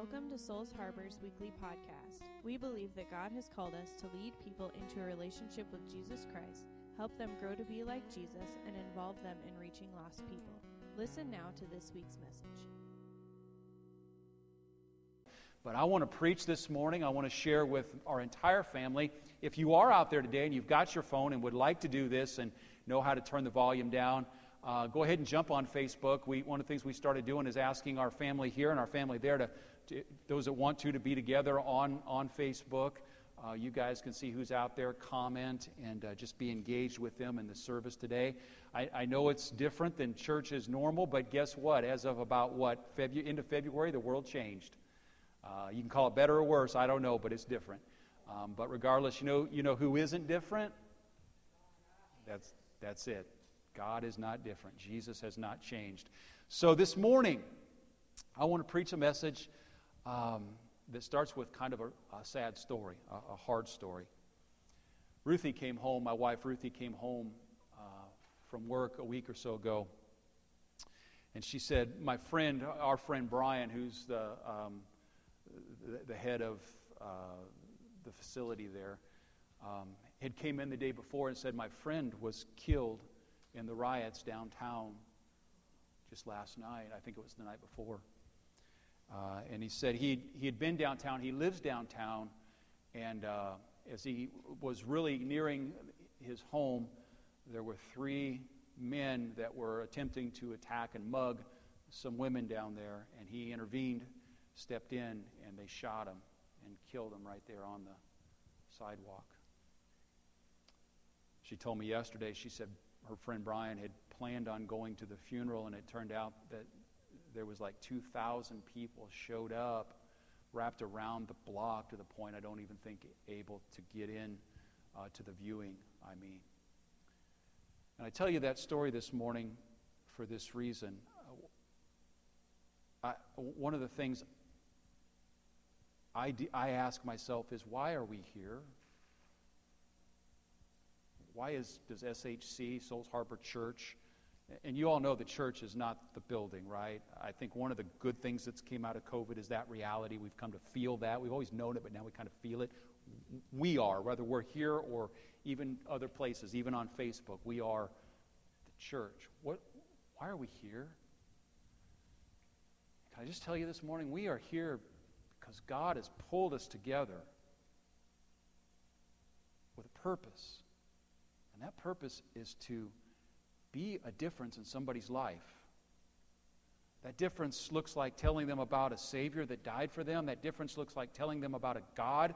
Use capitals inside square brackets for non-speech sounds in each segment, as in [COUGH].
Welcome to Souls Harbor's weekly podcast. We believe that God has called us to lead people into a relationship with Jesus Christ, help them grow to be like Jesus, and involve them in reaching lost people. Listen now to this week's message. But I want to preach this morning. I want to share with our entire family. If you are out there today and you've got your phone and would like to do this and know how to turn the volume down, uh, go ahead and jump on Facebook. We, one of the things we started doing is asking our family here and our family there to, those that want to, to be together on, on Facebook. Uh, you guys can see who's out there, comment, and uh, just be engaged with them in the service today. I, I, know it's different than church is normal, but guess what? As of about what, Febu- into February, the world changed. Uh, you can call it better or worse, I don't know, but it's different. Um, but regardless, you know, you know who isn't different? That's, that's it. God is not different. Jesus has not changed. So this morning, I want to preach a message um, that starts with kind of a, a sad story, a, a, hard story. Ruthie came home, my wife Ruthie came home uh, from work a week or so ago. And she said, My friend, our friend Brian, who's the, um, the, the, head of uh, the facility there, um, had came in the day before and said, My friend was killed in the riots downtown just last night. I think it was the night before. Uh, and he said he he had been downtown. He lives downtown. And uh, as he was really nearing his home, there were three men that were attempting to attack and mug some women down there. And he intervened, stepped in, and they shot him and killed him right there on the sidewalk. She told me yesterday, she said, her friend Brian had planned on going to the funeral, and it turned out that there was like 2,000 people showed up, wrapped around the block to the point I don't even think able to get in uh, to the viewing. I mean, and I tell you that story this morning for this reason. I, one of the things I, I ask myself is why are we here? why is, does SHC, Souls Harbor Church, and you all know the church is not the building, right? I think one of the good things that's came out of COVID is that reality. We've come to feel that. We've always known it, but now we kind of feel it. We are, whether we're here or even other places, even on Facebook, we are the church. What, why are we here? Can I just tell you this morning? We are here because God has pulled us together with a purpose. And that purpose is to be a difference in somebody's life. That difference looks like telling them about a Savior that died for them. That difference looks like telling them about a God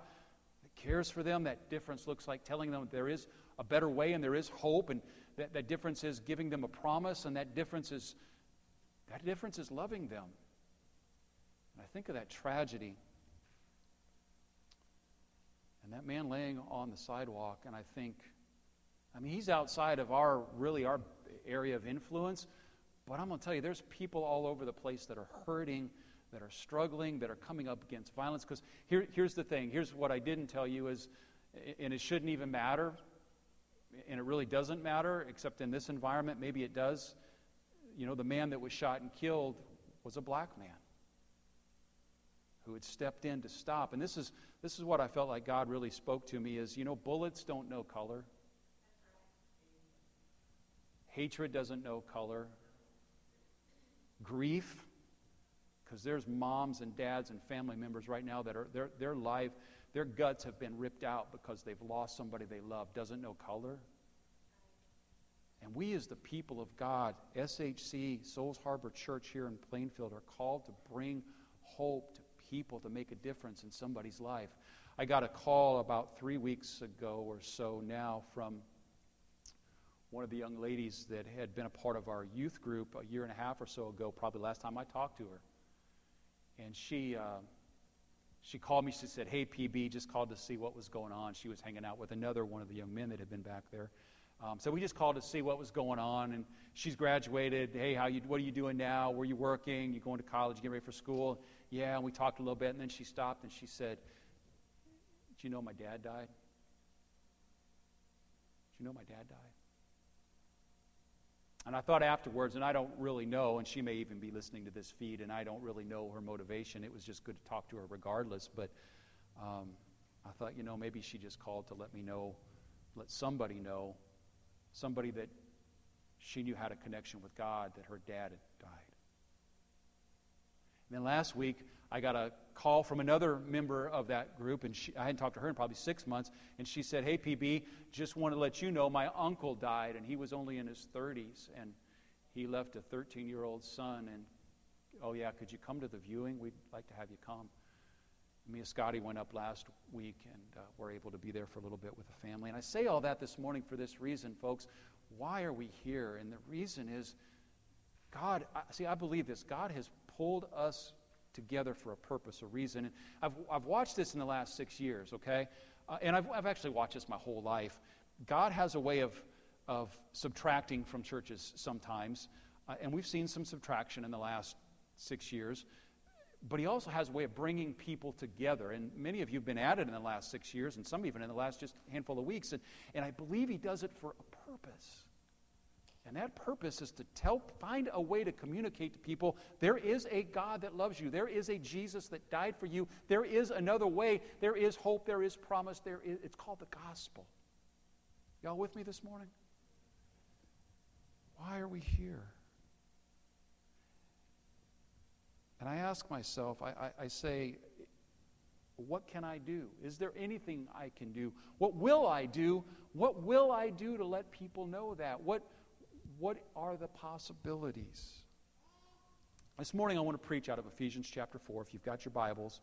that cares for them. That difference looks like telling them there is a better way and there is hope. And that, that difference is giving them a promise. And that difference is that difference is loving them. And I think of that tragedy and that man laying on the sidewalk, and I think, I mean, he's outside of our, really, our area of influence. But I'm going to tell you, there's people all over the place that are hurting, that are struggling, that are coming up against violence. Because here, here's the thing here's what I didn't tell you is, and it shouldn't even matter, and it really doesn't matter, except in this environment, maybe it does. You know, the man that was shot and killed was a black man who had stepped in to stop. And this is, this is what I felt like God really spoke to me is, you know, bullets don't know color. Hatred doesn't know color. Grief, because there's moms and dads and family members right now that are their, their life, their guts have been ripped out because they've lost somebody they love, doesn't know color. And we, as the people of God, SHC, Souls Harbor Church here in Plainfield, are called to bring hope to people, to make a difference in somebody's life. I got a call about three weeks ago or so now from one of the young ladies that had been a part of our youth group a year and a half or so ago, probably last time I talked to her. And she, uh, she called me. She said, Hey, PB, just called to see what was going on. She was hanging out with another one of the young men that had been back there. Um, so we just called to see what was going on. And she's graduated. Hey, how you, what are you doing now? Where are you working? You going to college? Getting ready for school? Yeah, and we talked a little bit. And then she stopped and she said, Do you know my dad died? Do you know my dad died? And I thought afterwards, and I don't really know, and she may even be listening to this feed, and I don't really know her motivation. It was just good to talk to her regardless. But um, I thought, you know, maybe she just called to let me know, let somebody know, somebody that she knew had a connection with God, that her dad had died. And then last week, I got a call from another member of that group, and she, I hadn't talked to her in probably six months, and she said, Hey, PB, just want to let you know my uncle died, and he was only in his 30s, and he left a 13 year old son, and oh, yeah, could you come to the viewing? We'd like to have you come. Me and Scotty went up last week and uh, were able to be there for a little bit with the family. And I say all that this morning for this reason, folks. Why are we here? And the reason is God, see, I believe this. God has pulled us together for a purpose, a reason. And I've, I've watched this in the last six years, okay? Uh, and I've, I've actually watched this my whole life. God has a way of, of subtracting from churches sometimes, uh, and we've seen some subtraction in the last six years. But he also has a way of bringing people together. And many of you have been at it in the last six years, and some even in the last just handful of weeks. And, and I believe he does it for a purpose. And that purpose is to tell, find a way to communicate to people there is a God that loves you. There is a Jesus that died for you. There is another way. There is hope. There is promise. There is, it's called the gospel. Y'all with me this morning? Why are we here? And I ask myself, I, I, I say, what can I do? Is there anything I can do? What will I do? What will I do to let people know that? What, what are the possibilities? This morning I want to preach out of Ephesians chapter 4. If you've got your Bibles,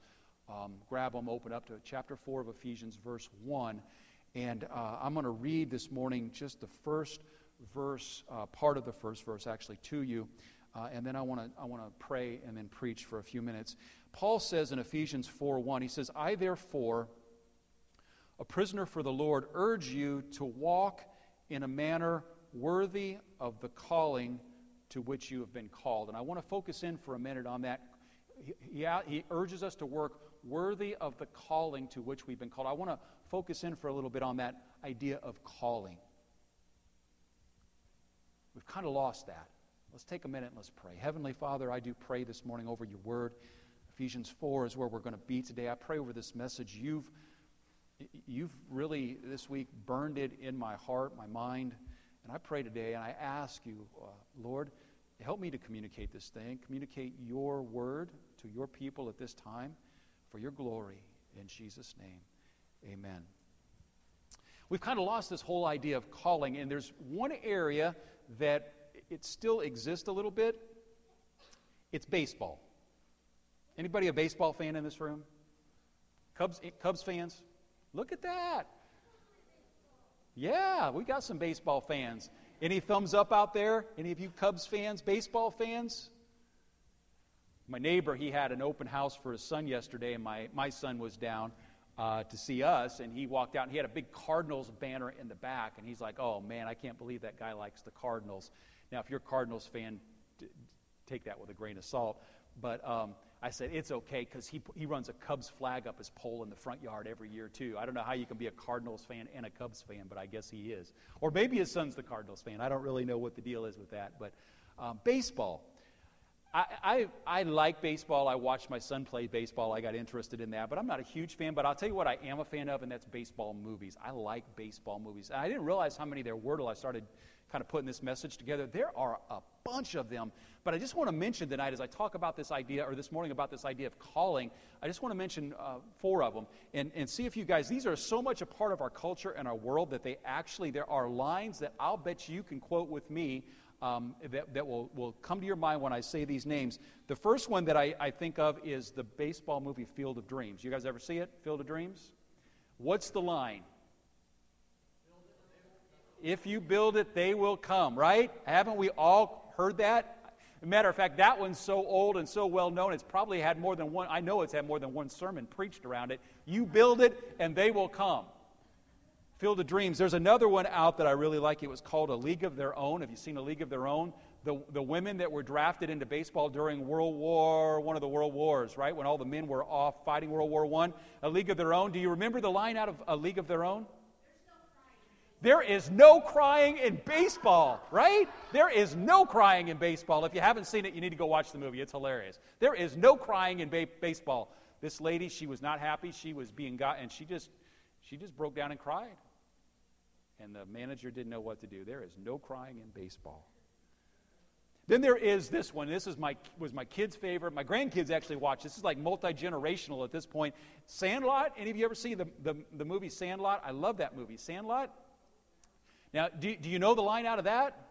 um, grab them, open up to chapter 4 of Ephesians, verse 1. And uh, I'm going to read this morning just the first verse, uh, part of the first verse actually, to you. Uh, and then I want to I want to pray and then preach for a few minutes. Paul says in Ephesians 4 1, he says, I therefore, a prisoner for the Lord, urge you to walk in a manner worthy of the calling to which you have been called. And I want to focus in for a minute on that. He, he, he, urges us to work worthy of the calling to which we've been called. I want to focus in for a little bit on that idea of calling. We've kind of lost that. Let's take a minute and let's pray. Heavenly Father, I do pray this morning over your word. Ephesians 4 is where we're going to be today. I pray over this message. You've, you've really this week burned it in my heart, my mind. And I pray today and I ask you, uh, Lord, help me to communicate this thing, communicate your word to your people at this time for your glory. In Jesus' name, amen. We've kind of lost this whole idea of calling, and there's one area that it still exists a little bit. It's baseball. Anybody a baseball fan in this room? Cubs, Cubs fans? Look at that. Yeah, we got some baseball fans. Any thumbs up out there? Any of you Cubs fans, baseball fans? My neighbor, he had an open house for his son yesterday, and my, my son was down uh, to see us, and he walked out, and he had a big Cardinals banner in the back, and he's like, oh, man, I can't believe that guy likes the Cardinals. Now, if you're a Cardinals fan, d- take that with a grain of salt. But um, I said, it's okay because he, he runs a Cubs flag up his pole in the front yard every year, too. I don't know how you can be a Cardinals fan and a Cubs fan, but I guess he is. Or maybe his son's the Cardinals fan. I don't really know what the deal is with that. But um, baseball. I, I, I, like baseball. I watched my son play baseball. I got interested in that. But I'm not a huge fan. But I'll tell you what I am a fan of, and that's baseball movies. I like baseball movies. And I didn't realize how many there were till I started kind of putting this message together. There are a bunch of them. But I just want to mention tonight, as I talk about this idea, or this morning about this idea of calling, I just want to mention uh, four of them and, and see if you guys, these are so much a part of our culture and our world that they actually, there are lines that I'll bet you can quote with me um, that, that will, will come to your mind when I say these names. The first one that I, I think of is the baseball movie Field of Dreams. You guys ever see it, Field of Dreams? What's the line? If you build it, they will come, right? Haven't we all heard that? matter of fact, that one's so old and so well known, it's probably had more than one, I know it's had more than one sermon preached around it. You build it, and they will come. Field of Dreams. There's another one out that I really like. It was called A League of Their Own. Have you seen A League of Their Own? The, the women that were drafted into baseball during World War, one of the World Wars, right? When all the men were off fighting World War I. A League of Their Own. Do you remember the line out of A League of Their Own? There is no crying in baseball, right? There is no crying in baseball. If you haven't seen it, you need to go watch the movie. It's hilarious. There is no crying in ba- baseball. This lady, she was not happy. She was being got, and she just, she just broke down and cried. And the manager didn't know what to do. There is no crying in baseball. Then there is this one. This is my, was my kid's favorite. My grandkids actually watch. This is like multi generational at this point. Sandlot. Any of you ever see the, the, the movie Sandlot? I love that movie. Sandlot. Now, do, do you know the line out of that?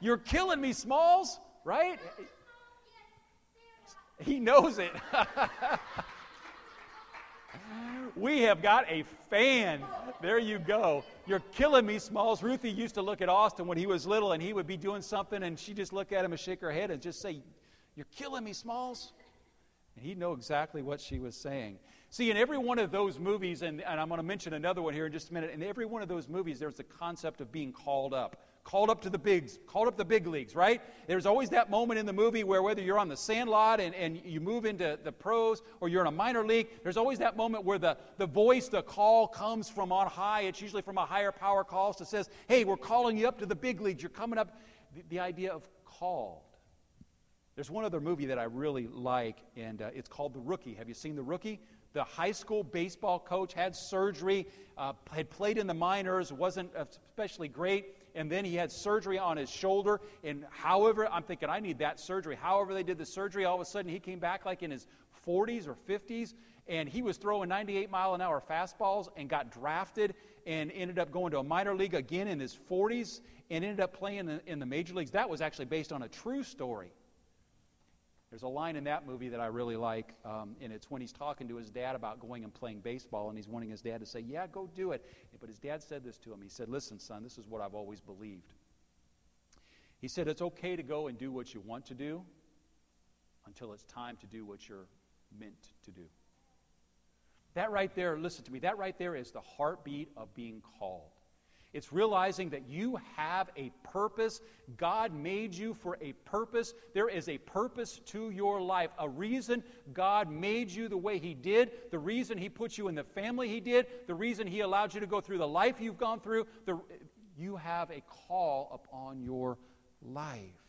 You're killing me, Smalls, right? He knows it. [LAUGHS] we have got a fan. There you go. You're killing me, Smalls. Ruthie used to look at Austin when he was little, and he would be doing something, and she'd just look at him and shake her head and just say, You're killing me, Smalls. And he'd know exactly what she was saying. See, in every one of those movies, and, and I'm going to mention another one here in just a minute, in every one of those movies, there's the concept of being called up. Called up to the bigs, called up the big leagues, right? There's always that moment in the movie where whether you're on the sandlot and, and you move into the pros or you're in a minor league, there's always that moment where the, the voice, the call comes from on high. It's usually from a higher power calls that says, hey, we're calling you up to the big leagues. You're coming up. The, the idea of called. There's one other movie that I really like, and uh, it's called The Rookie. Have you seen The Rookie? The high school baseball coach had surgery, uh, had played in the minors, wasn't especially great, and then he had surgery on his shoulder. And however, I'm thinking, I need that surgery. However, they did the surgery, all of a sudden he came back like in his 40s or 50s, and he was throwing 98 mile an hour fastballs and got drafted and ended up going to a minor league again in his 40s and ended up playing in, in the major leagues. That was actually based on a true story. There's a line in that movie that I really like, um, and it's when he's talking to his dad about going and playing baseball, and he's wanting his dad to say, Yeah, go do it. But his dad said this to him. He said, Listen, son, this is what I've always believed. He said, It's okay to go and do what you want to do until it's time to do what you're meant to do. That right there, listen to me, that right there is the heartbeat of being called. It's realizing that you have a purpose. God made you for a purpose. There is a purpose to your life, a reason God made you the way He did, the reason He put you in the family He did, the reason He allowed you to go through the life you've gone through. The, you have a call upon your life.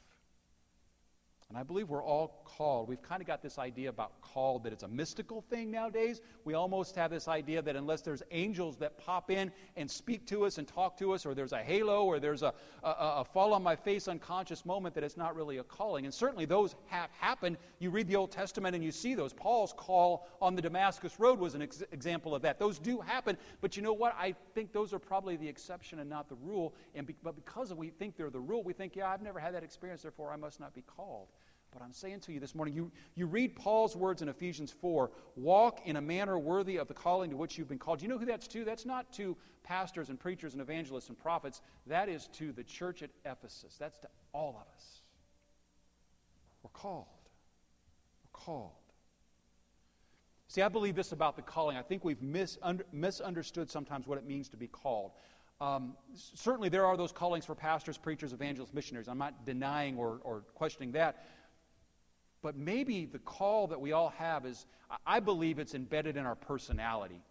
And I believe we're all called. We've kind of got this idea about called that it's a mystical thing nowadays. We almost have this idea that unless there's angels that pop in and speak to us and talk to us, or there's a halo, or there's a, a, a fall on my face unconscious moment, that it's not really a calling. And certainly those have happened. You read the Old Testament and you see those. Paul's call on the Damascus Road was an ex- example of that. Those do happen, but you know what? I think those are probably the exception and not the rule. And be, but because we think they're the rule, we think, yeah, I've never had that experience, therefore I must not be called. But I'm saying to you this morning, you, you read Paul's words in Ephesians 4 walk in a manner worthy of the calling to which you've been called. You know who that's to? That's not to pastors and preachers and evangelists and prophets. That is to the church at Ephesus. That's to all of us. We're called. We're called. See, I believe this about the calling. I think we've misunderstood sometimes what it means to be called. Um, certainly, there are those callings for pastors, preachers, evangelists, missionaries. I'm not denying or, or questioning that. But maybe the call that we all have is, I believe it's embedded in our personality.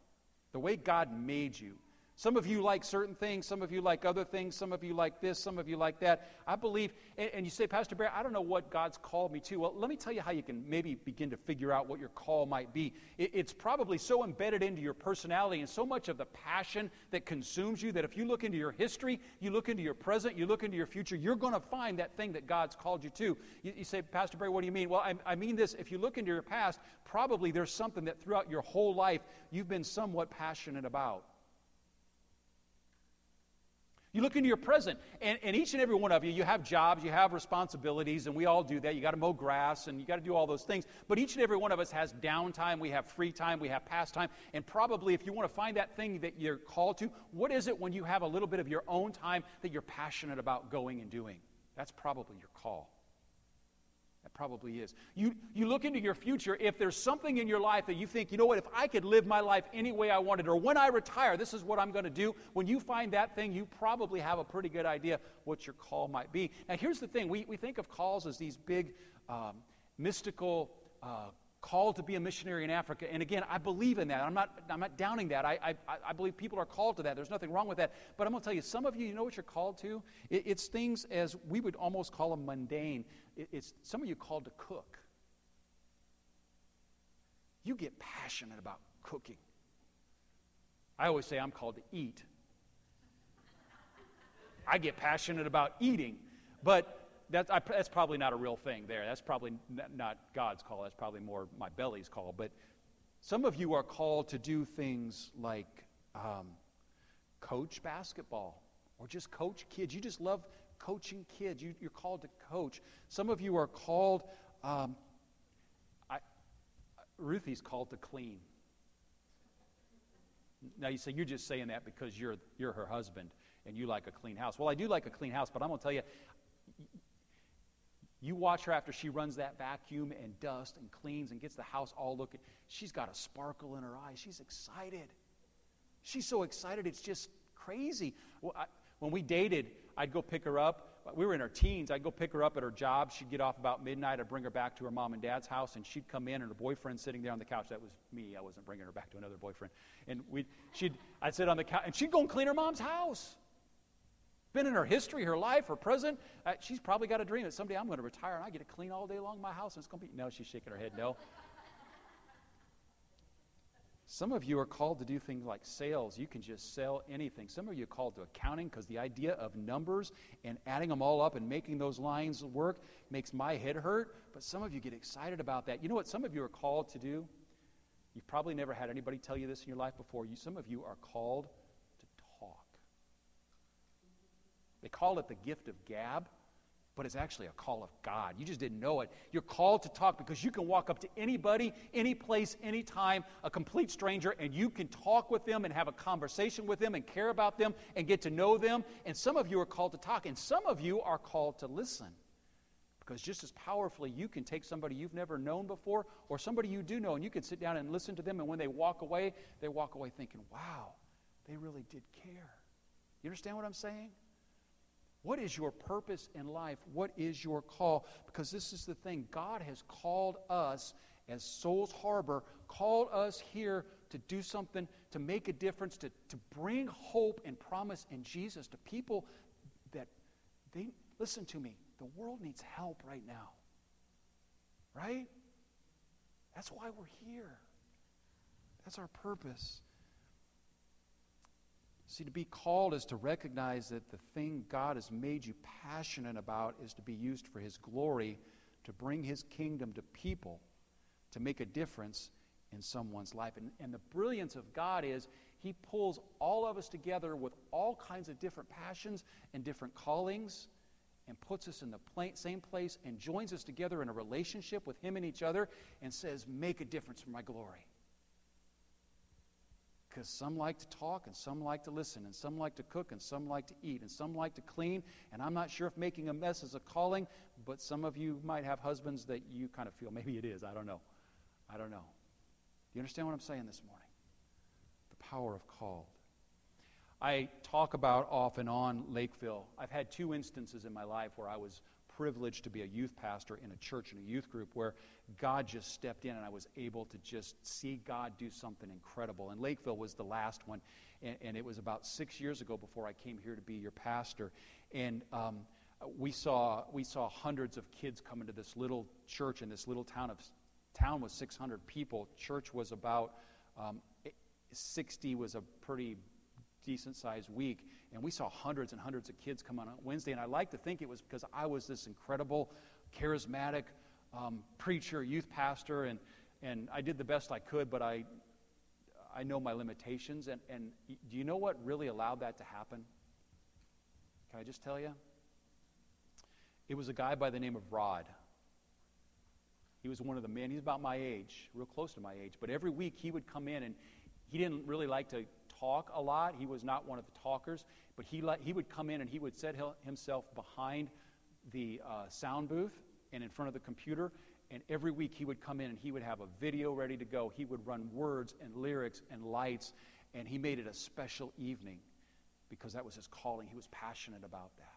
The way God made you. Some of you like certain things, some of you like other things, some of you like this, some of you like that. I believe, and, and, you say, Pastor Bear, I don't know what God's called me to. Well, let me tell you how you can maybe begin to figure out what your call might be. It, it's probably so embedded into your personality and so much of the passion that consumes you that if you look into your history, you look into your present, you look into your future, you're going to find that thing that God's called you to. You, you say, Pastor Bear, what do you mean? Well, I, I mean this. If you look into your past, probably there's something that throughout your whole life you've been somewhat passionate about. You look into your present, and, and each and every one of you, you have jobs, you have responsibilities, and we all do that. You got to mow grass, and you got to do all those things. But each and every one of us has downtime, we have free time, we have pastime. And probably, if you want to find that thing that you're called to, what is it when you have a little bit of your own time that you're passionate about going and doing? That's probably your call. Probably is. You, you look into your future, if there's something in your life that you think, you know what, if I could live my life any way I wanted, or when I retire, this is what I'm going to do, when you find that thing, you probably have a pretty good idea what your call might be. Now, here's the thing we, we think of calls as these big, um, mystical, uh, called to be a missionary in Africa. And again, I believe in that. I'm not, I'm not downing that. I, I, I believe people are called to that. There's nothing wrong with that. But I'm going to tell you, some of you, you know what you're called to? It, it's things as we would almost call them mundane. It, it's some of you called to cook. You get passionate about cooking. I always say I'm called to eat. I get passionate about eating. But that's, I, that's probably not a real thing there. That's probably not God's call. That's probably more my belly's call. But some of you are called to do things like um, coach basketball or just coach kids. You just love coaching kids. You, are called to coach. Some of you are called, um, I, Ruthie's called to clean. Now you say, you're just saying that because you're, you're her husband and you like a clean house. Well, I do like a clean house, but I'm going to tell you, you watch her after she runs that vacuum and dust and cleans and gets the house all looking. She's got a sparkle in her eyes. She's excited. She's so excited, it's just crazy. Well, I, when we dated, I'd go pick her up. We were in our teens. I'd go pick her up at her job. She'd get off about midnight. I'd bring her back to her mom and dad's house, and she'd come in, and her boyfriend sitting there on the couch. That was me. I wasn't bringing her back to another boyfriend. And we'd, she'd, I'd sit on the couch, and she'd go and clean her mom's house been in her history, her life, her present. Uh, she's probably got a dream that someday I'm going to retire and I get to clean all day long my house and it's going to be. No, she's shaking her head. No. [LAUGHS] Some of you are called to do things like sales. You can just sell anything. Some of you are called to accounting because the idea of numbers and adding them all up and making those lines work makes my head hurt. But some of you get excited about that. You know what some of you are called to do? You've probably never had anybody tell you this in your life before. You, some of you are called They call it the gift of gab, but it's actually a call of God. You just didn't know it. You're called to talk because you can walk up to anybody, any place, anytime, a complete stranger, and you can talk with them and have a conversation with them and care about them and get to know them. And some of you are called to talk, and some of you are called to listen. Because just as powerfully, you can take somebody you've never known before or somebody you do know, and you can sit down and listen to them, and when they walk away, they walk away thinking, wow, they really did care. You understand what I'm saying? What is your purpose in life? What is your call? Because this is the thing God has called us as Souls Harbor, called us here to do something, to make a difference, to, to bring hope and promise in Jesus to people that they, listen to me, the world needs help right now. Right? That's why we're here. That's our purpose. See, to be called is to recognize that the thing God has made you passionate about is to be used for His glory, to bring His kingdom to people, to make a difference in someone's life. And, and the brilliance of God is He pulls all of us together with all kinds of different passions and different callings and puts us in the pl- same place and joins us together in a relationship with Him and each other and says, Make a difference for my glory. Because some like to talk, and some like to listen, and some like to cook, and some like to eat, and some like to clean. And I'm not sure if making a mess is a calling, but some of you might have husbands that you kind of feel [LAUGHS] maybe it is. I don't know. I don't know. Do you understand what I'm saying this morning? The power of called. I talk about off and on Lakeville. I've had two instances in my life where I was privileged to be a youth pastor in a church in a youth group where God just stepped in and I was able to just see God do something incredible. And Lakeville was the last one, and, and it was about six years ago before I came here to be your pastor. And um, we saw we saw hundreds of kids come into this little church in this little town of town was 600 people. Church was about um, 60 was a pretty decent sized week. And we saw hundreds and hundreds of kids come on Wednesday. And I like to think it was because I was this incredible, charismatic um, preacher, youth pastor, and, and I did the best I could, but I, I know my limitations. And, and do you know what really allowed that to happen? Can I just tell you? It was a guy by the name of Rod. He was one of the men, he's about my age, real close to my age, but every week he would come in and he didn't really like to talk a lot. He was not one of the talkers, but he, let, he would come in and he would set himself behind the uh, sound booth and in front of the computer. And every week he would come in and he would have a video ready to go. He would run words and lyrics and lights, and he made it a special evening because that was his calling. He was passionate about that.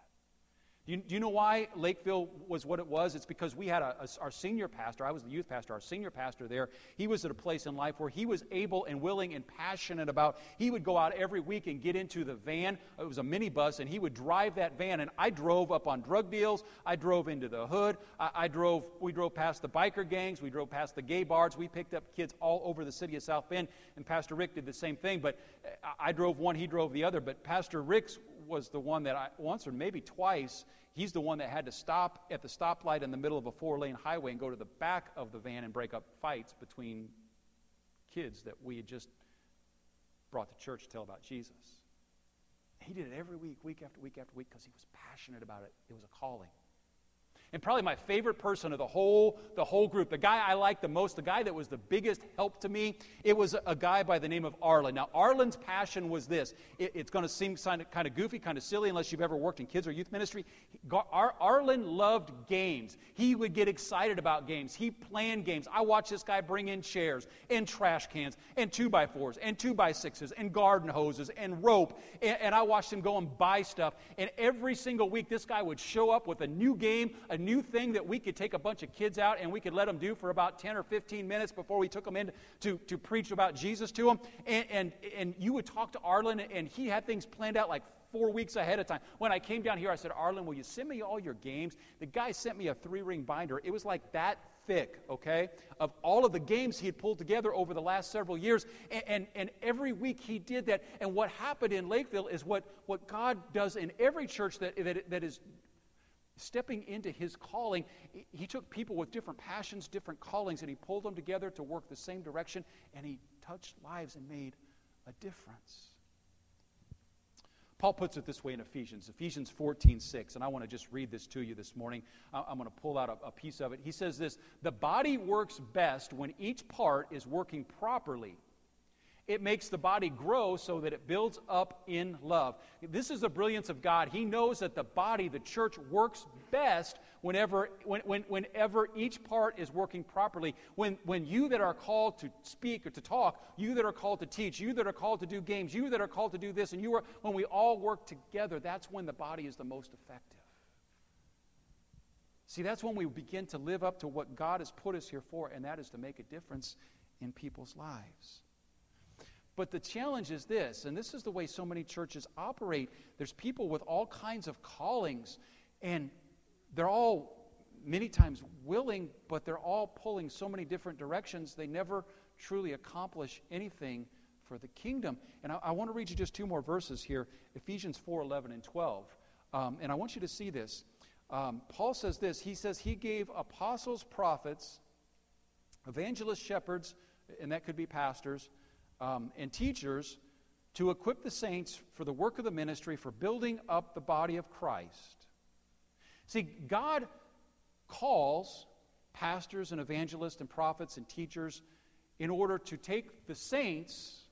Do you, do you, know why Lakeville was what it was? It's because we had a, a, our senior pastor, I was the youth pastor, our senior pastor there, he was at a place in life where he was able and willing and passionate about, he would go out every week and get into the van. It was a minibus, and he would drive that van. And I drove up on drug deals. I drove into the hood. I, I drove, we drove past the biker gangs. We drove past the gay bars. We picked up kids all over the city of South Bend. And Pastor Rick did the same thing. But uh, I, I drove one, he drove the other. But Pastor Rick's was the one that I, once or maybe twice, he's the one that had to stop at the stoplight in the middle of a four lane highway and go to the back of the van and break up fights between kids that we had just brought to church to tell about Jesus. He did it every week, week after week after week, because he was passionate about it. It was a calling and probably my favorite person of the whole the whole group. The guy i liked the most the guy that was the biggest help to me it was a guy by the name of arlen. Now arlen's passion was this. It, it's going to seem kind of, goofy kind of silly unless you've ever worked in kids or youth ministry. Ar, arlen loved games. He would get excited about games. He planned games. I watched this guy bring in chairs and trash cans and two by fours and two by sixes and garden hoses and rope and, and i watched him go and buy stuff. And every single week this guy would show up with a new game a new thing that we could take a bunch of kids out and we could let them do for about 10 or 15 minutes before we took them in to, to preach about Jesus to them. And, and, and you would talk to Arlen, and he had things planned out like four weeks ahead of time. When I came down here, I said, Arlen, will you send me all your games? The guy sent me a three ring binder. It was like that thick, okay, of all of the games he had pulled together over the last several years. And, and, and, every week he did that. And what happened in Lakeville is what, what God does in every church that, that, that is stepping into his calling, he took people with different passions, different callings, and he pulled them together to work the same direction, and he touched lives and made a difference. Paul puts it this way in Ephesians, Ephesians 14, 6, and I want to just read this to you this morning. I'm going to pull out a, a piece of it. He says this The body works best when each part is working properly it makes the body grow so that it builds up in love. This is the brilliance of God. He knows that the body, the church, works best whenever, when, when, whenever each part is working properly. When, when you that are called to speak or to talk, you that are called to teach, you that are called to do games, you that are called to do this, and you are, when we all work together, that's when the body is the most effective. See, that's when we begin to live up to what God has put us here for, and that is to make a difference in people's lives. But the challenge is this, and this is the way so many churches operate. There's people with all kinds of callings, and they're all many times willing, but they're all pulling so many different directions, they never truly accomplish anything for the kingdom. And I, I want to read you just two more verses here Ephesians 4 11 and 12. Um, and I want you to see this. Um, Paul says this He says, He gave apostles, prophets, evangelists, shepherds, and that could be pastors um, and teachers to equip the saints for the work of the ministry for building up the body of Christ. See, God calls pastors and evangelists and prophets and teachers in order to take the saints,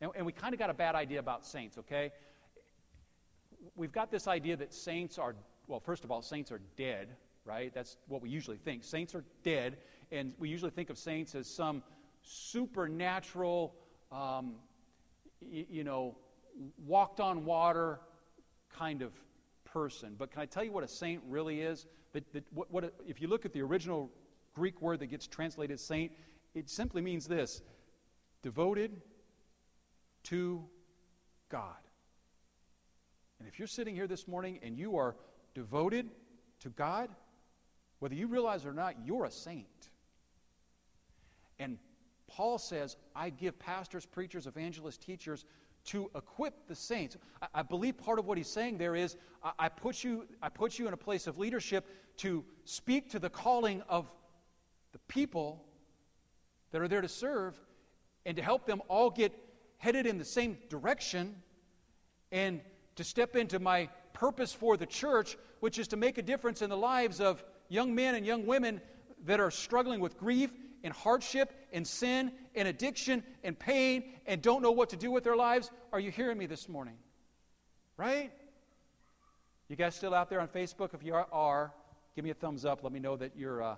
and, and we kind of got a bad idea about saints, okay? We've got this idea that saints are, well, first of all, saints are dead, right? That's what we usually think. Saints are dead, and we usually think of saints as some supernatural, um, y- you know, walked on water kind of person. But can I tell you what a saint really is? That, that what, what a, if you look at the original Greek word that gets translated saint, it simply means this devoted to God. And if you're sitting here this morning and you are devoted to God, whether you realize it or not, you're a saint. And Paul says, I give pastors, preachers, evangelists, teachers to equip the saints. I, I believe part of what he's saying there is I, I, put you, I put you in a place of leadership to speak to the calling of the people that are there to serve and to help them all get headed in the same direction and to step into my purpose for the church, which is to make a difference in the lives of young men and young women that are struggling with grief and hardship and sin and addiction and pain and don't know what to do with their lives. Are you hearing me this morning? Right? You guys still out there on Facebook? If you are, give me a thumbs up. Let me know that you're, uh,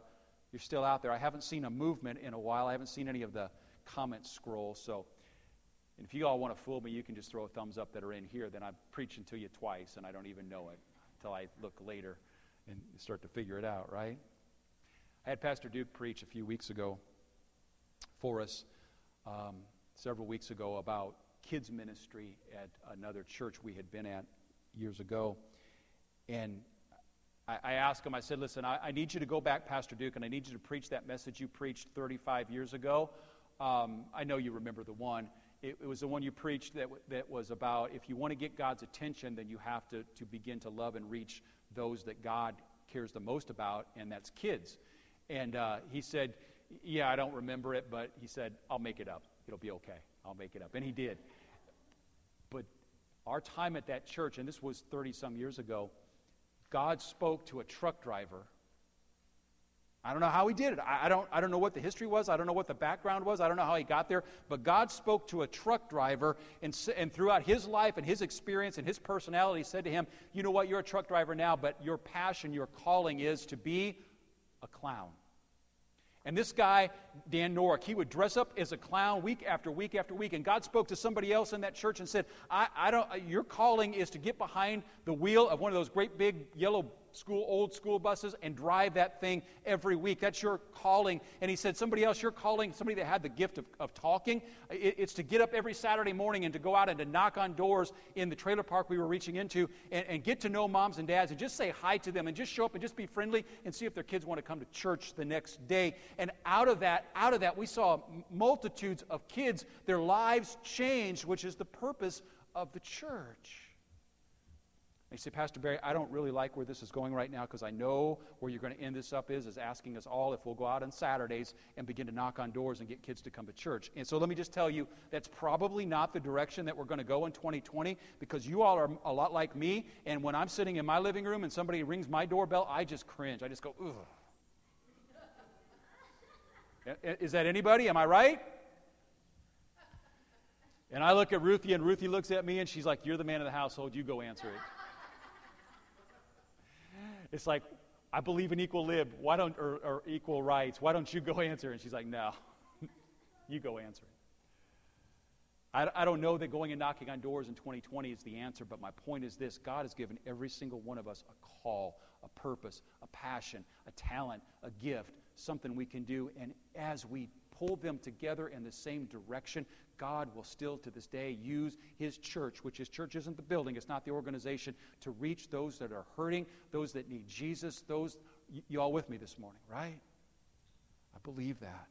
you're still out there. I haven't seen a movement in a while. I haven't seen any of the comments scroll. So if you all want to fool me, you can just throw a thumbs up that are in here. Then I'm preaching to you twice and I don't even know it. until I look later and start to figure it out, right? I had Pastor Duke preach a few weeks ago for us, um, several weeks ago, about kids' ministry at another church we had been at years ago. And I, I asked him, I said, Listen, I, I, need you to go back, Pastor Duke, and I need you to preach that message you preached 35 years ago. Um, I know you remember the one. It, it, was the one you preached that, that was about if you want to get God's attention, then you have to, to begin to love and reach those that God cares the most about, and that's kids. And uh, he said, Yeah, I don't remember it, but he said, I'll make it up. It'll be okay. I'll make it up. And he did. But our time at that church, and this was 30 some years ago, God spoke to a truck driver. I don't know how he did it. I, I, don't, I don't know what the history was. I don't know what the background was. I don't know how he got there. But God spoke to a truck driver, and, and throughout his life and his experience and his personality, said to him, You know what? You're a truck driver now, but your passion, your calling is to be a clown. And this guy, Dan Norick, he would dress up as a clown week after week after week. And God spoke to somebody else in that church and said, I, I don't, Your calling is to get behind the wheel of one of those great big yellow school, old school buses and drive that thing every week. That's your calling. And he said, somebody else, you're calling, somebody that had the gift of, of talking, it, it's to get up every Saturday morning and to go out and to knock on doors in the trailer park we were reaching into and, and get to know moms and dads and just say hi to them and just show up and just be friendly and see if their kids want to come to church the next day. And out of that, out of that, we saw multitudes of kids, their lives changed, which is the purpose of the church. They say, Pastor Barry, I don't really like where this is going right now because I know where you're going to end this up is, is asking us all if we'll go out on Saturdays and begin to knock on doors and get kids to come to church. And so let me just tell you, that's probably not the direction that we're going to go in 2020 because you all are a lot like me. And when I'm sitting in my living room and somebody rings my doorbell, I just cringe. I just go, ugh. is that anybody? Am I right? And I look at Ruthie, and Ruthie looks at me, and she's like, You're the man of the household. You go answer it. It's like, I believe in equal lib. Why don't, or, or equal rights. Why don't you go answer? And she's like, no, [LAUGHS] you go answer it. I, I don't know that going and knocking on doors in 2020 is the answer, but my point is this God has given every single one of us a call, a purpose, a passion, a talent, a gift, something we can do. And as we pull them together in the same direction, God will still to this day use His church, which His church isn't the building, it's not the organization, to reach those that are hurting, those that need Jesus, those. You all with me this morning, right? I believe that.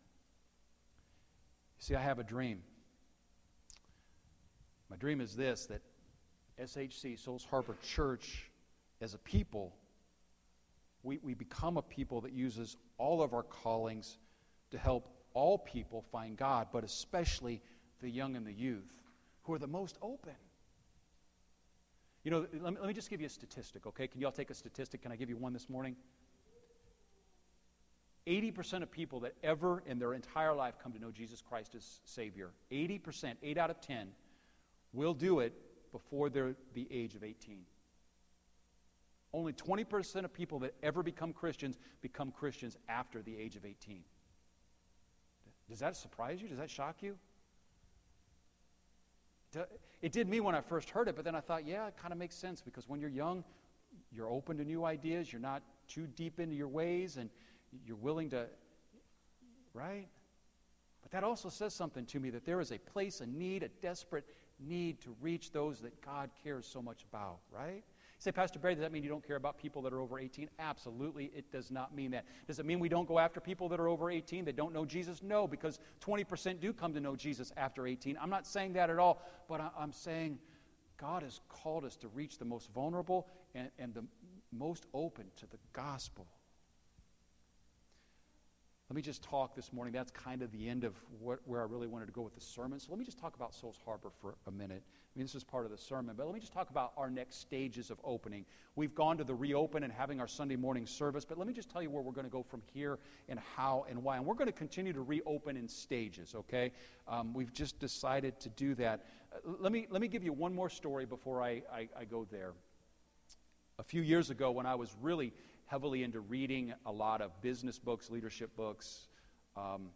See, I have a dream. My dream is this that SHC, Souls Harbor Church, as a people, we, we become a people that uses all of our callings to help all people find God, but especially the young and the youth who are the most open. You know, let me, let me just give you a statistic, okay? Can you all take a statistic? Can I give you one this morning? 80% of people that ever in their entire life come to know Jesus Christ as Savior, 80%, 8 out of 10, will do it before they're the age of 18. Only 20% of people that ever become Christians become Christians after the age of 18. Does that surprise you? Does that shock you? It did me when I first heard it, but then I thought, yeah, it kind of makes sense because when you're young, you're open to new ideas, you're not too deep into your ways, and you're willing to, right? But that also says something to me that there is a place, a need, a desperate need to reach those that God cares so much about, right? Say, Pastor Barry, does that mean you don't care about people that are over 18? Absolutely, it does not mean that. Does it mean we don't go after people that are over 18 that don't know Jesus? No, because 20% do come to know Jesus after 18. I'm not saying that at all, but I'm saying God has called us to reach the most vulnerable and, and the most open to the gospel. Let me just talk this morning. That's kind of the end of what, where I really wanted to go with the sermon. So let me just talk about Souls Harbor for a minute. I mean, this is part of the sermon, but let me just talk about our next stages of opening. We've gone to the reopen and having our Sunday morning service, but let me just tell you where we're going to go from here and how and why. And we're going to continue to reopen in stages, okay? Um, we've just decided to do that. Uh, let, me, let me give you one more story before I, I, I go there. A few years ago, when I was really heavily into reading a lot of business books, leadership books. Um,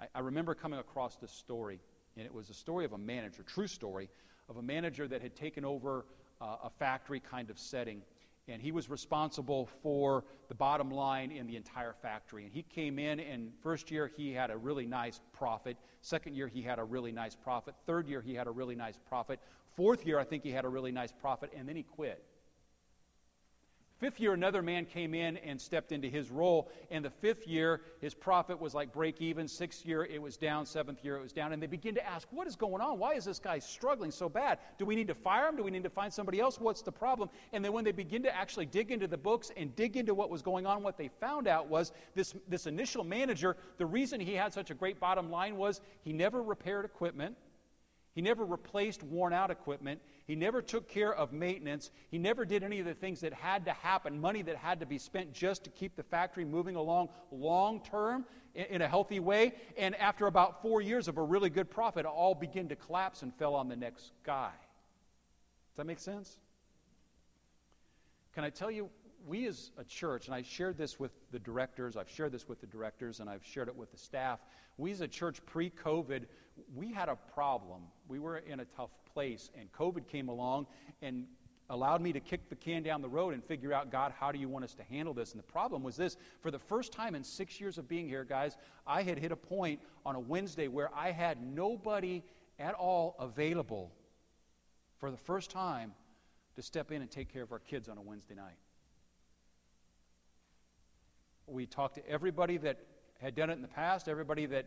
I, I, remember coming across this story, and it was a story of a manager, true story, of a manager that had taken over uh, a factory kind of setting. and he was responsible for the bottom line in the entire factory. And he came in, and first year he had a really nice profit. Second year he had a really nice profit. Third year he had a really nice profit. Fourth year I think he had a really nice profit, and then he quit. Fifth year, another man came in and stepped into his role. And the fifth year, his profit was like break even. Sixth year, it was down. Seventh year, it was down. And they begin to ask, What is going on? Why is this guy struggling so bad? Do we need to fire him? Do we need to find somebody else? What's the problem? And then when they begin to actually dig into the books and dig into what was going on, what they found out was this, this initial manager, the reason he had such a great bottom line was he never repaired equipment. He never replaced worn out equipment. He never took care of maintenance. He never did any of the things that had to happen, money that had to be spent just to keep the factory moving along long term in a healthy way. And after about four years of a really good profit, it all began to collapse and fell on the next guy. Does that make sense? Can I tell you, we as a church, and I shared this with the directors, I've shared this with the directors, and I've shared it with the staff. We as a church pre COVID, we had a problem. We were in a tough place, and COVID came along and allowed me to kick the can down the road and figure out, God, how do you want us to handle this? And the problem was this for the first time in six years of being here, guys, I had hit a point on a Wednesday where I had nobody at all available for the first time to step in and take care of our kids on a Wednesday night. We talked to everybody that had done it in the past, everybody that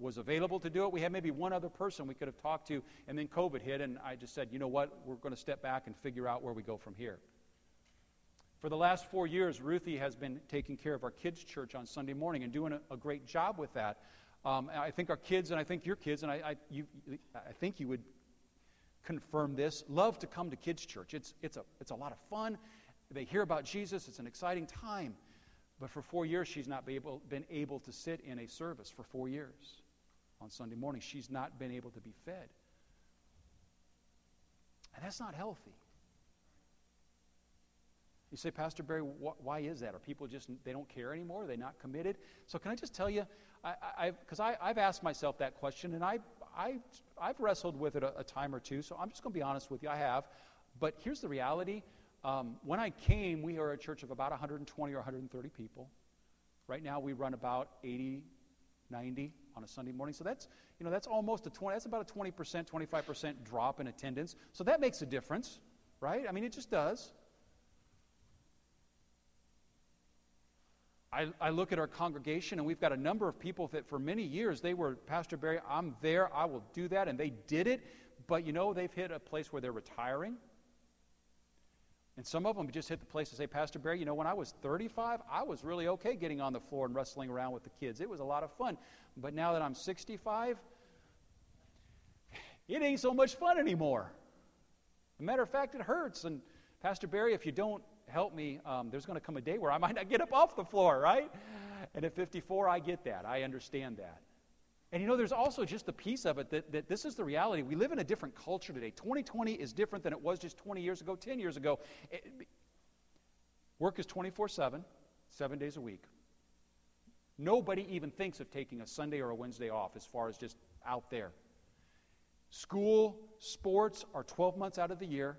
was available to do it. We had maybe one other person we could have talked to, and then COVID hit, and I just said, you know what, we're going to step back and figure out where we go from here. For the last four years, Ruthie has been taking care of our kids' church on Sunday morning and doing a, a great job with that. Um, I think our kids, and I think your kids, and I, I, you, I think you would confirm this, love to come to kids' church. It's, it's, a, it's a lot of fun. They hear about Jesus, it's an exciting time. But for four years, she's not be able, been able to sit in a service for four years on Sunday morning. She's not been able to be fed. And that's not healthy. You say, Pastor Barry, wh- why is that? Are people just, they don't care anymore? Are they not committed? So, can I just tell you, because I, have asked myself that question and I, I, I've wrestled with it a, a time or two, so I'm just going to be honest with you. I have. But here's the reality um, when I came, we are a church of about 120 or 130 people. Right now, we run about 80, 90 on a Sunday morning. So that's, you know, that's almost a 20, that's about a 20%, 25% drop in attendance. So that makes a difference, right? I mean, it just does. I, I, look at our congregation, and we've got a number of people that for many years they were, Pastor Barry, I'm there, I will do that, and they did it. But you know, they've hit a place where they're retiring. And some of them just hit the place to say, Pastor Barry, you know, when I was 35, I was really okay getting on the floor and wrestling around with the kids. It was a lot of fun. But now that I'm 65, it ain't so much fun anymore. As a matter of fact, it hurts. And Pastor Barry, if you don't help me, um, there's going to come a day where I might not get up off the floor, right? And at 54, I get that. I understand that. And you know, there's also just the piece of it that, that this is the reality. We live in a different culture today. 2020 is different than it was just 20 years ago, 10 years ago. It, work is 24 7, seven days a week. Nobody even thinks of taking a Sunday or a Wednesday off as far as just out there. School, sports are 12 months out of the year.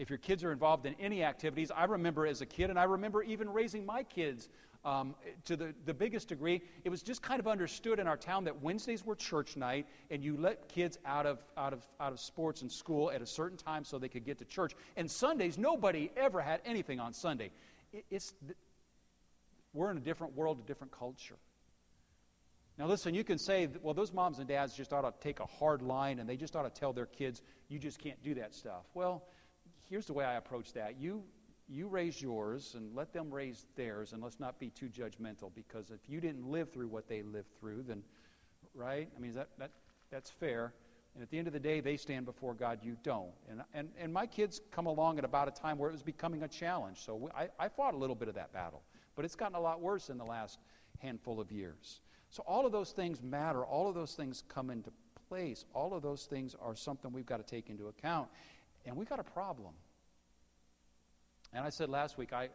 If your kids are involved in any activities, I remember as a kid, and I remember even raising my kids um, to the, the biggest degree, it was just kind of understood in our town that Wednesdays were church night, and you let kids out of, out of, out of sports and school at a certain time so they could get to church. And Sundays, nobody ever had anything on Sunday. It, it's, we're in a different world, a different culture. Now, listen, you can say, well, those moms and dads just ought to take a hard line and they just ought to tell their kids, you just can't do that stuff. Well, here's the way I approach that. You, you raise yours and let them raise theirs, and let's not be too judgmental because if you didn't live through what they lived through, then, right? I mean, that, that, that's fair. And at the end of the day, they stand before God, you don't. And, and, and my kids come along at about a time where it was becoming a challenge. So I, I fought a little bit of that battle. But it's gotten a lot worse in the last handful of years. So all of those things matter. All of those things come into place. All of those things are something we've got to take into account. And we've got a problem. And I said last week, I,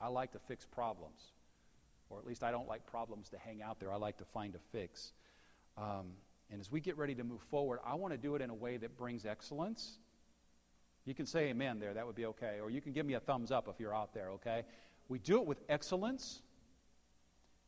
I like to fix problems. Or at least I don't like problems to hang out there. I like to find a fix. Um, and as we get ready to move forward, I want to do it in a way that brings excellence You can say amen there, that would be okay. Or you can give me a thumbs up if you're out there, okay? We do it with excellence.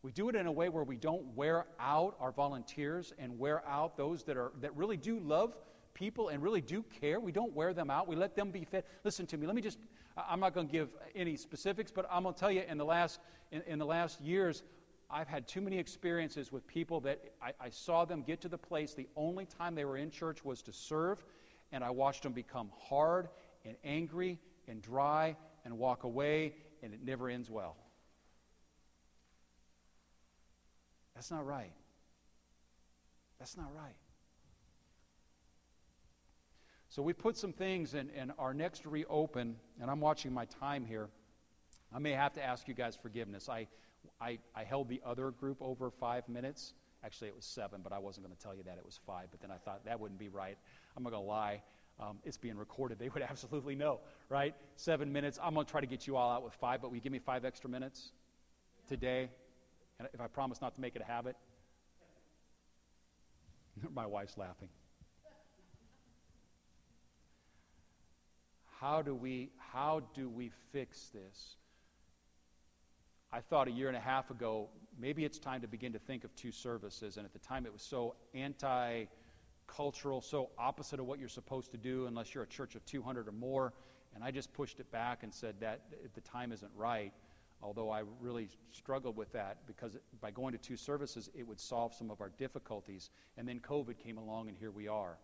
We do it in a way where we don't wear out our volunteers and wear out those that, are, that really do love people and really do care. We don't wear them out. We let them be fed. Listen to me. Let me just, I'm not going to give any specifics, but I'm going to tell you in the last, in, in the last years, I've had too many experiences with people that I, I saw them get to the place the only time they were in church was to serve, and I watched them become hard and angry and dry and walk away, and it never ends well. That's not right. That's not right. So we put some things in, in our next reopen, and I'm watching my time here. I may have to ask you guys forgiveness. I, I, I held the other group over five minutes. Actually, it was seven, but I wasn't going to tell you that it was five. But then I thought that wouldn't be right. I'm not going to lie. Um, it's being recorded. They would [LAUGHS] absolutely know, right? Seven minutes. I'm going to try to get you all out with five, but will you give me five extra minutes today? And if I promise not to make it a habit? [LAUGHS] My wife's laughing. How do we, how do we fix this? I thought a year and a half ago, maybe it's time to begin to think of two services. And at the time, it was so anti cultural, so opposite of what you're supposed to do unless you're a church of 200 or more. And I just pushed it back and said that the time isn't right. Although I really struggled with that because by going to two services, it would solve some of our difficulties. And then COVID came along, and here we are.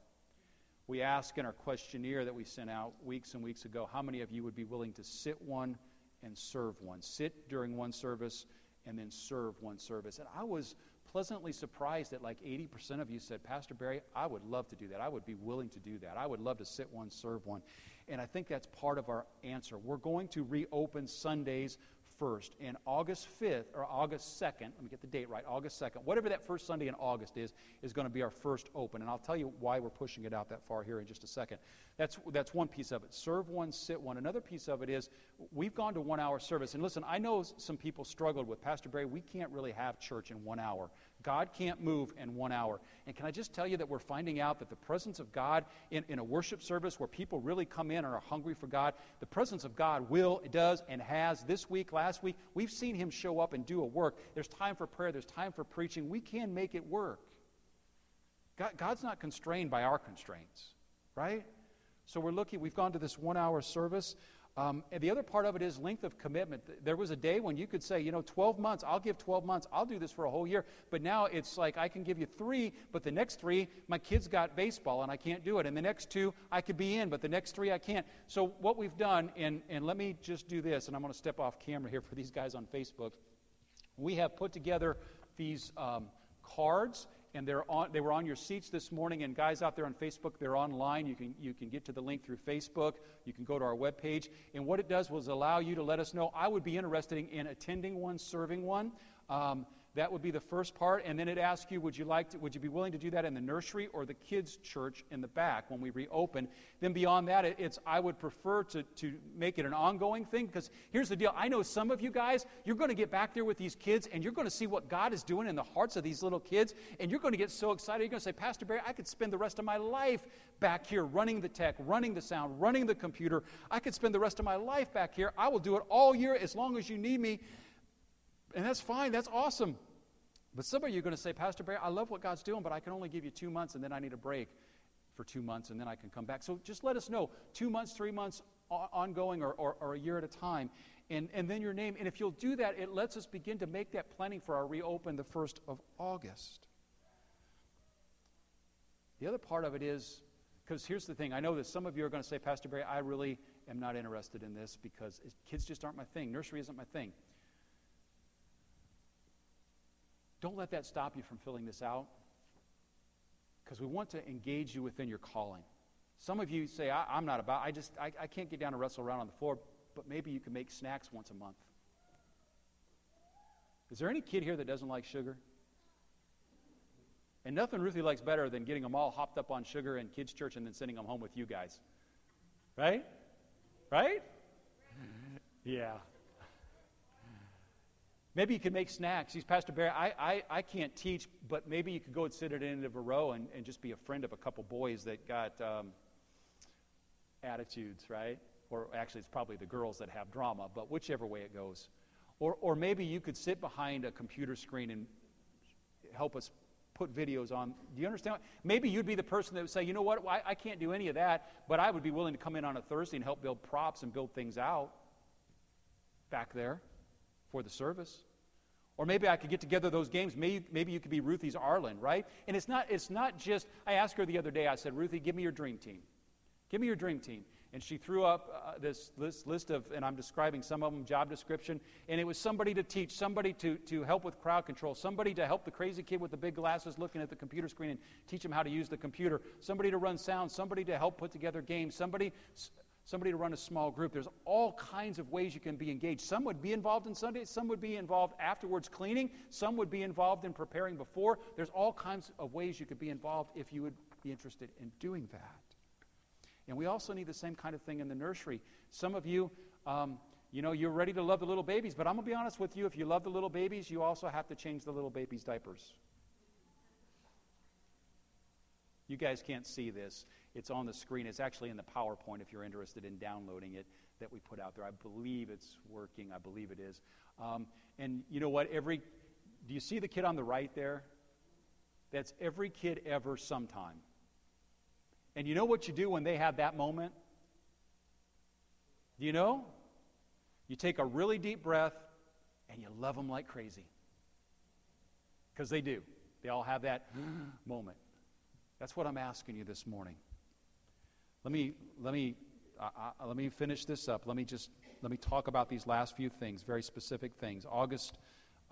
We asked in our questionnaire that we sent out weeks and weeks ago how many of you would be willing to sit one and serve one. Sit during one service and then serve one service. And I was pleasantly surprised that like 80% of you said, Pastor Barry, I would love to do that. I would be willing to do that. I would love to sit one, serve one. And I think that's part of our answer. We're going to reopen Sundays 1st and August 5th or August 2nd, let me get the date right, August 2nd, whatever that first Sunday in August is, is going to be our first open. And I'll tell you why we're pushing it out that far here in just a second. That's, that's one piece of it. Serve one, sit one. Another piece of it is we've gone to one hour service. And listen, I know some people struggled with Pastor Barry, we can't really have church in one hour. God can't move in one hour. And can I just tell you that we're finding out that the presence of God in, in a worship service where people really come in and are hungry for God, the presence of God will, does, and has this week, last week. We've seen Him show up and do a work. There's time for prayer, there's time for preaching. We can make it work. God, God's not constrained by our constraints, right? So we're looking, we've gone to this one hour service. Um, and the other part of it is length of commitment. There was a day when you could say, you know, 12 months, I'll give 12 months, I'll do this for a whole year. But now it's like I can give you three, but the next three, my kids got baseball and I can't do it. And the next two, I could be in, but the next three, I can't. So what we've done, and, and let me just do this, and I'm going to step off camera here for these guys on Facebook. We have put together these um, cards and they're on, they were on your seats this morning. And guys out there on Facebook, they're online. You can, you can get to the link through Facebook. You can go to our webpage. And what it does was allow you to let us know I would be interested in attending one, serving one. Um, that would be the first part. And then it asks you, would you like to, would you be willing to do that in the nursery or the kids' church in the back when we reopen? Then beyond that, it's I would prefer to, to make it an ongoing thing because here's the deal. I know some of you guys, you're going to get back there with these kids and you're going to see what God is doing in the hearts of these little kids. And you're going to get so excited. You're going to say, Pastor Barry, I could spend the rest of my life back here running the tech, running the sound, running the computer. I could spend the rest of my life back here. I will do it all year as long as you need me. And that's fine, that's awesome. But some of you are going to say, Pastor Barry, I love what God's doing, but I can only give you two months and then I need a break for two months and then I can come back. So just let us know two months, three months, ongoing, or, or, or a year at a time. And, and then your name. And if you'll do that, it lets us begin to make that planning for our reopen the 1st of August. The other part of it is, because here's the thing I know that some of you are going to say, Pastor Barry, I really am not interested in this because kids just aren't my thing. Nursery isn't my thing. Don't let that stop you from filling this out because we want to engage you within your calling. Some of you say, I, am not about, I just, I, I can't get down and wrestle around on the floor, but maybe you can make snacks once a month. Is there any kid here that doesn't like sugar? And nothing Ruthie likes better than getting them all hopped up on sugar in kids' church and then sending them home with you guys. Right? Right? [LAUGHS] Yeah. Maybe you could make snacks. He's Pastor Barry. I, I, I can't teach, but maybe you could go and sit at the end of a row and, and just be a friend of a couple boys that got um, attitudes, right? Or actually, it's probably the girls that have drama, but whichever way it goes. Or, or maybe you could sit behind a computer screen and help us put videos on. Do you understand? Maybe you'd be the person that would say, you know what, I, I can't do any of that, but I would be willing to come in on a Thursday and help build props and build things out back there for the service. Or maybe I could get together those games. Maybe, maybe you could be Ruthie's Aaron, right? And it's not, it's not just, I asked her the other day, I said, Ruthie, give me your dream team. Give me your dream team. And she threw up uh, this, this list of, and I'm describing some of them, job description. And it was somebody to teach, somebody to, to help with crowd control, somebody to help the crazy kid with the big glasses looking at the computer screen and teach him how to use the computer, somebody to run sound, somebody to help put together games, somebody, somebody to run a small group. There's all kinds of ways you can be engaged. Some would be involved in Sunday, some would be involved afterwards cleaning, some would be involved in preparing before. There's all kinds of ways you could be involved if you would be interested in doing that. And we also need the same kind of thing in the nursery. Some of you, um, you know, you're ready to love the little babies, but I'm going to be honest with you. If you love the little babies, you also have to change the little babies' diapers. You guys can't see this. It's on the screen. It's actually in the PowerPoint if you're interested in downloading it that we put out there. I believe it's working. I believe it is. Um, and you know what? Every do you see the kid on the right there? That's every kid ever sometime. And you know what you do when they have that moment? Do you know? You take a really deep breath and you love them like crazy. Because they do. They all have that [GASPS] moment. That's what I'm asking you this morning. Let me, let me, uh, uh, let me finish this up. Let me just, let me talk about these last few things, very specific things. August,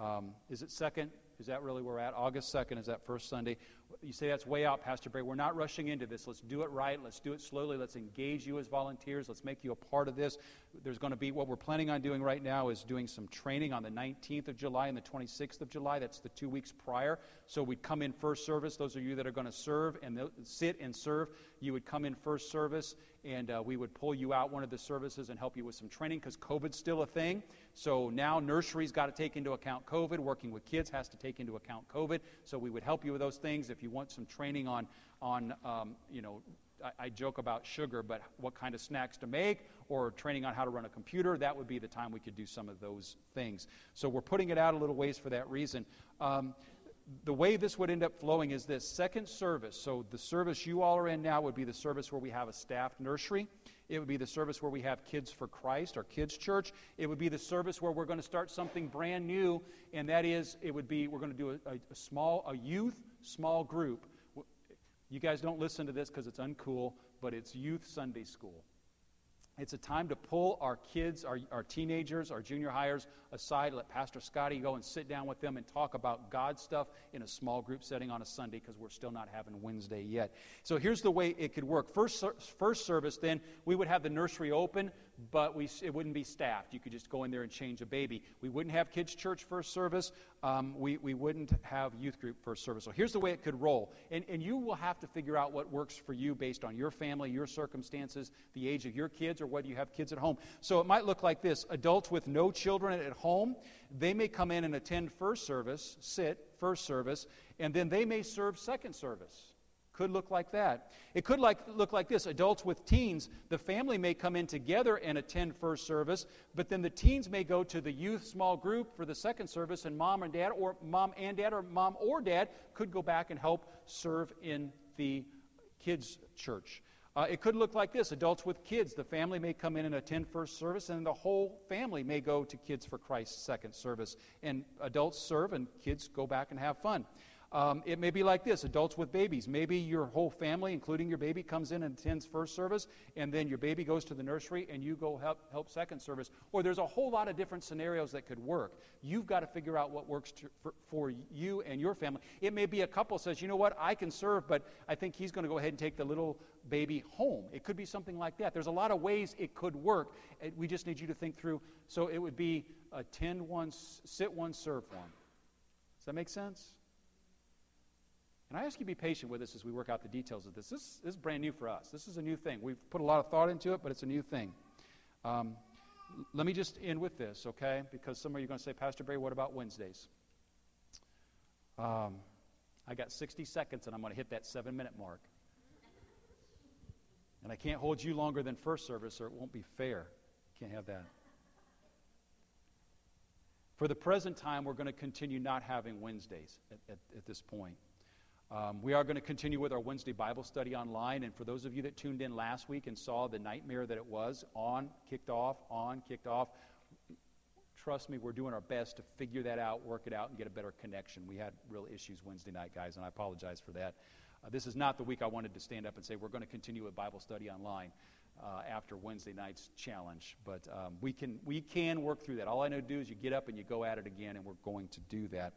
um, is it 2nd? Is that really where we're at? August 2nd is that first Sunday. You say that's way out, Pastor Barry. We're not rushing into this. Let's do it right. Let's do it slowly. Let's engage you as volunteers. Let's make you a part of this. There's going to be what we're planning on doing right now is doing some training on the 19th of July and the 26th of July. That's the two weeks prior. So we'd come in first service. Those of you that are going to serve and sit and serve, you would come in first service and uh, we would pull you out one of the services and help you with some training because COVID's still a thing. So now nursery's got to take into account COVID. Working with kids has to take into account COVID. So we would help you with those things. If you want some training on, on um, you know, I, I joke about sugar, but what kind of snacks to make or training on how to run a computer, that would be the time we could do some of those things. So we're putting it out a little ways for that reason. Um, the way this would end up flowing is this second service. So, the service you all are in now would be the service where we have a staffed nursery. It would be the service where we have Kids for Christ, our kids' church. It would be the service where we're going to start something brand new, and that is, it would be, we're going to do a, a, a small, a youth small group. You guys don't listen to this because it's uncool, but it's youth Sunday school. It's a time to pull our kids, our, our teenagers, our junior hires aside, let Pastor Scotty go and sit down with them and talk about God stuff in a small group setting on a Sunday because we're still not having Wednesday yet. So here's the way it could work. First, first service, then, we would have the nursery open but we, it wouldn't be staffed. You could just go in there and change a baby. We wouldn't have kids' church first service. Um, we, we wouldn't have youth group first service. So here's the way it could roll. And, and you will have to figure out what works for you based on your family, your circumstances, the age of your kids, or whether you have kids at home. So it might look like this adults with no children at home, they may come in and attend first service, sit, first service, and then they may serve second service. Could look like that. It could like, look like this adults with teens, the family may come in together and attend first service, but then the teens may go to the youth small group for the second service, and mom and dad, or mom and dad, or mom or dad could go back and help serve in the kids' church. Uh, it could look like this adults with kids. The family may come in and attend first service, and the whole family may go to Kids for Christ second service. And adults serve, and kids go back and have fun. Um, it may be like this adults with babies. Maybe your whole family, including your baby, comes in and attends first service, and then your baby goes to the nursery and you go help, help second service. Or there's a whole lot of different scenarios that could work. You've got to figure out what works to, for, for you and your family. It may be a couple says, you know what, I can serve, but I think he's going to go ahead and take the little baby home. It could be something like that. There's a lot of ways it could work. We just need you to think through. So it would be attend one, sit one, serve one. Does that make sense? And I ask you to be patient with us as we work out the details of this. This, this is brand new for us. This is a new thing. We've put a lot of thought into it, but it's a new thing. Um, let me just end with this, okay? Because some of you are going to say, Pastor Barry, what about Wednesdays? Um, I got 60 seconds and I'm going to hit that seven minute mark. And I can't hold you longer than first service or it won't be fair. Can't have that. For the present time, we're going to continue not having Wednesdays at, at, at this point. Um, we are going to continue with our Wednesday Bible study online. And for those of you that tuned in last week and saw the nightmare that it was on, kicked off, on, kicked off, trust me, we're doing our best to figure that out, work it out, and get a better connection. We had real issues Wednesday night, guys, and I apologize for that. Uh, this is not the week I wanted to stand up and say we're going to continue with Bible study online uh, after Wednesday night's challenge. But um, we, can, we can work through that. All I know to do is you get up and you go at it again, and we're going to do that.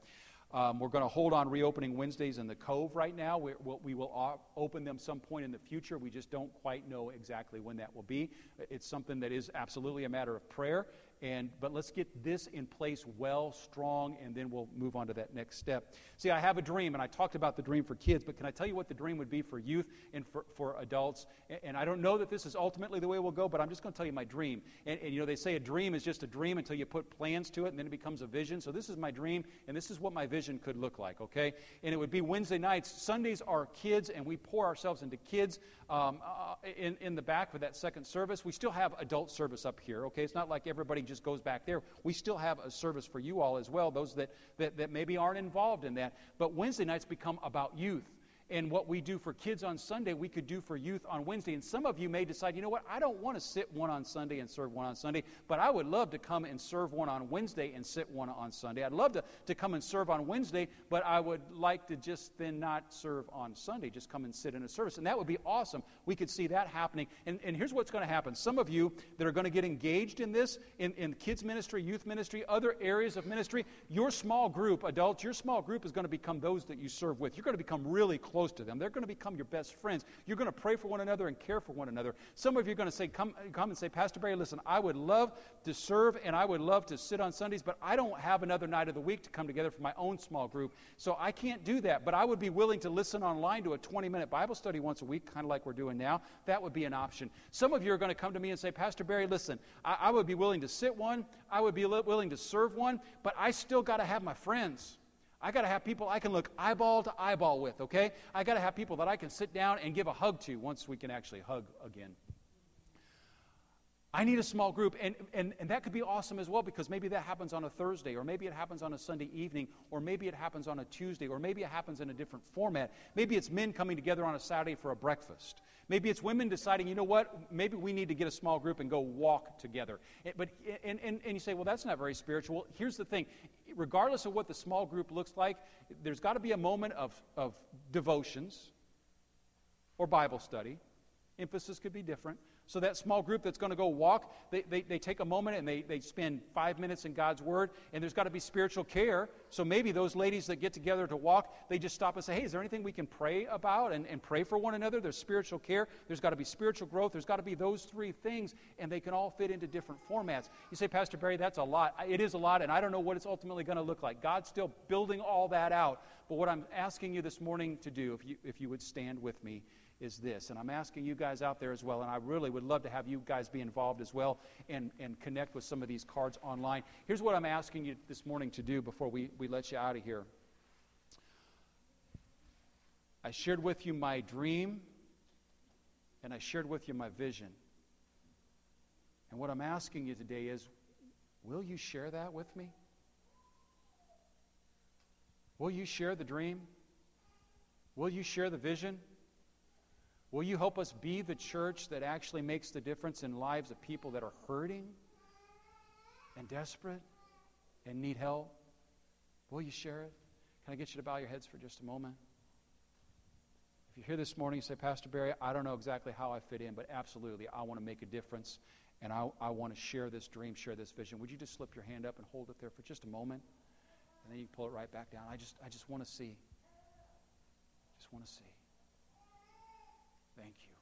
Um, we're going to hold on reopening Wednesdays in the Cove right now. We, we'll, we will open them some point in the future. We just don't quite know exactly when that will be. It's something that is absolutely a matter of prayer and, but let's get this in place well, strong, and then we'll move on to that next step. See, I have a dream, and I talked about the dream for kids, but can I tell you what the dream would be for youth and for, for adults? And, and I don't know that this is ultimately the way we'll go, but I'm just going to tell you my dream. And, and, you know, they say a dream is just a dream until you put plans to it, and then it becomes a vision. So this is my dream, and this is what my vision could look like, okay? And it would be Wednesday nights. Sundays are kids, and we pour ourselves into kids um, uh, in, in the back for that second service. We still have adult service up here, okay? It's not like everybody just goes back there. We still have a service for you all as well, those that, that, that maybe aren't involved in that. But Wednesday nights become about youth and what we do for kids on Sunday, we could do for youth on Wednesday. And some of you may decide, you know what, I don't want to sit one on Sunday and serve one on Sunday, but I would love to come and serve one on Wednesday and sit one on Sunday. I'd love to, to come and serve on Wednesday, but I would like to just then not serve on Sunday, just come and sit in a service. And that would be awesome. We could see that happening. And, and here's what's going to happen some of you that are going to get engaged in this, in, in kids' ministry, youth ministry, other areas of ministry, your small group, adults, your small group is going to become those that you serve with. You're going to become really close close to them. They're going to become your best friends. You're going to pray for one another and care for one another. Some of you are going to say, come, come and say, Pastor Barry, listen, I would love to serve and I would love to sit on Sundays, but I don't have another night of the week to come together for my own small group. So I can't do that. But I would be willing to listen online to a 20 minute Bible study once a week, kind of like we're doing now. That would be an option. Some of you are going to come to me and say, Pastor Barry, listen, I, I would be willing to sit one, I would be willing to serve one, but I still got to have my friends. I got to have people I can look eyeball to eyeball with, okay? I got to have people that I can sit down and give a hug to once we can actually hug again. I need a small group, and, and, and that could be awesome as well because maybe that happens on a Thursday, or maybe it happens on a Sunday evening, or maybe it happens on a Tuesday, or maybe it happens in a different format. Maybe it's men coming together on a Saturday for a breakfast. Maybe it's women deciding, you know what, maybe we need to get a small group and go walk together. But, and, and, and you say, well, that's not very spiritual. Here's the thing regardless of what the small group looks like, there's got to be a moment of, of devotions or Bible study. Emphasis could be different. So, that small group that's going to go walk, they, they, they, take a moment and they, they spend five minutes in God's Word, and there's got to be spiritual care. So, maybe those ladies that get together to walk, they just stop and say, Hey, is there anything we can pray about and, and pray for one another? There's spiritual care, there's got to be spiritual growth, there's got to be those three things, and they can all fit into different formats. You say, Pastor Barry, that's a lot. It is a lot, and I don't know what it's ultimately going to look like. God's still building all that out. But what I'm asking you this morning to do, if you, if you would stand with me, is this. And I'm asking you guys out there as well, and I really would love to have you guys be involved as well and, and connect with some of these cards online. Here's what I'm asking you this morning to do before we, we let you out of here. I shared with you my dream, and I shared with you my vision. And what I'm asking you today is will you share that with me? Will you share the dream? Will you share the vision? Will you help us be the church that actually makes the difference in lives of people that are hurting and desperate and need help? Will you share it? Can I get you to bow your heads for just a moment? If you're here this morning, you say, Pastor Barry, I don't know exactly how I fit in, but absolutely, I want to make a difference and I, I want to share this dream, share this vision. Would you just slip your hand up and hold it there for just a moment? And then you pull it right back down. I just, I just want to see. Just want to see. Thank you.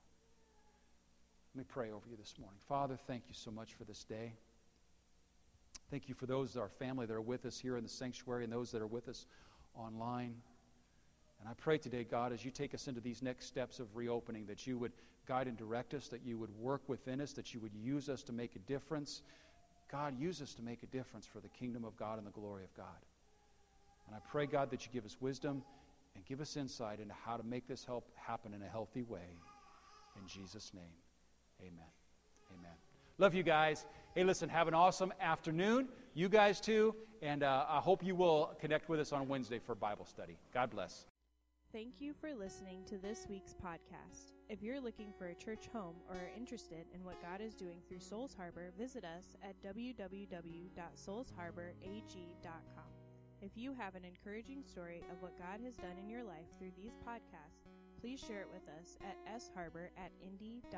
Let me pray over you this morning. Father, thank you so much for this day. Thank you for those, of our family that are with us here in the sanctuary and those that are with us online. And I pray today, God, as you take us into these next steps of reopening, that you would guide and direct us, that you would work within us, that you would use us to make a difference. God, use us to make a difference for the kingdom of God and the glory of God. And I pray, God, that you give us wisdom and give us insight into how to make this help happen in a healthy way. In Jesus' name, amen. Amen. Love you guys. Hey, listen, have an awesome afternoon. You guys too. And uh, I hope you will connect with us on Wednesday for Bible study. God bless. Thank you for listening to this week's podcast. If you're looking for a church home or are interested in what God is doing through Souls Harbor, visit us at www.soulsharborag.com. If you have an encouraging story of what God has done in your life through these podcasts, please share it with us at sharbor at indy.rr.com.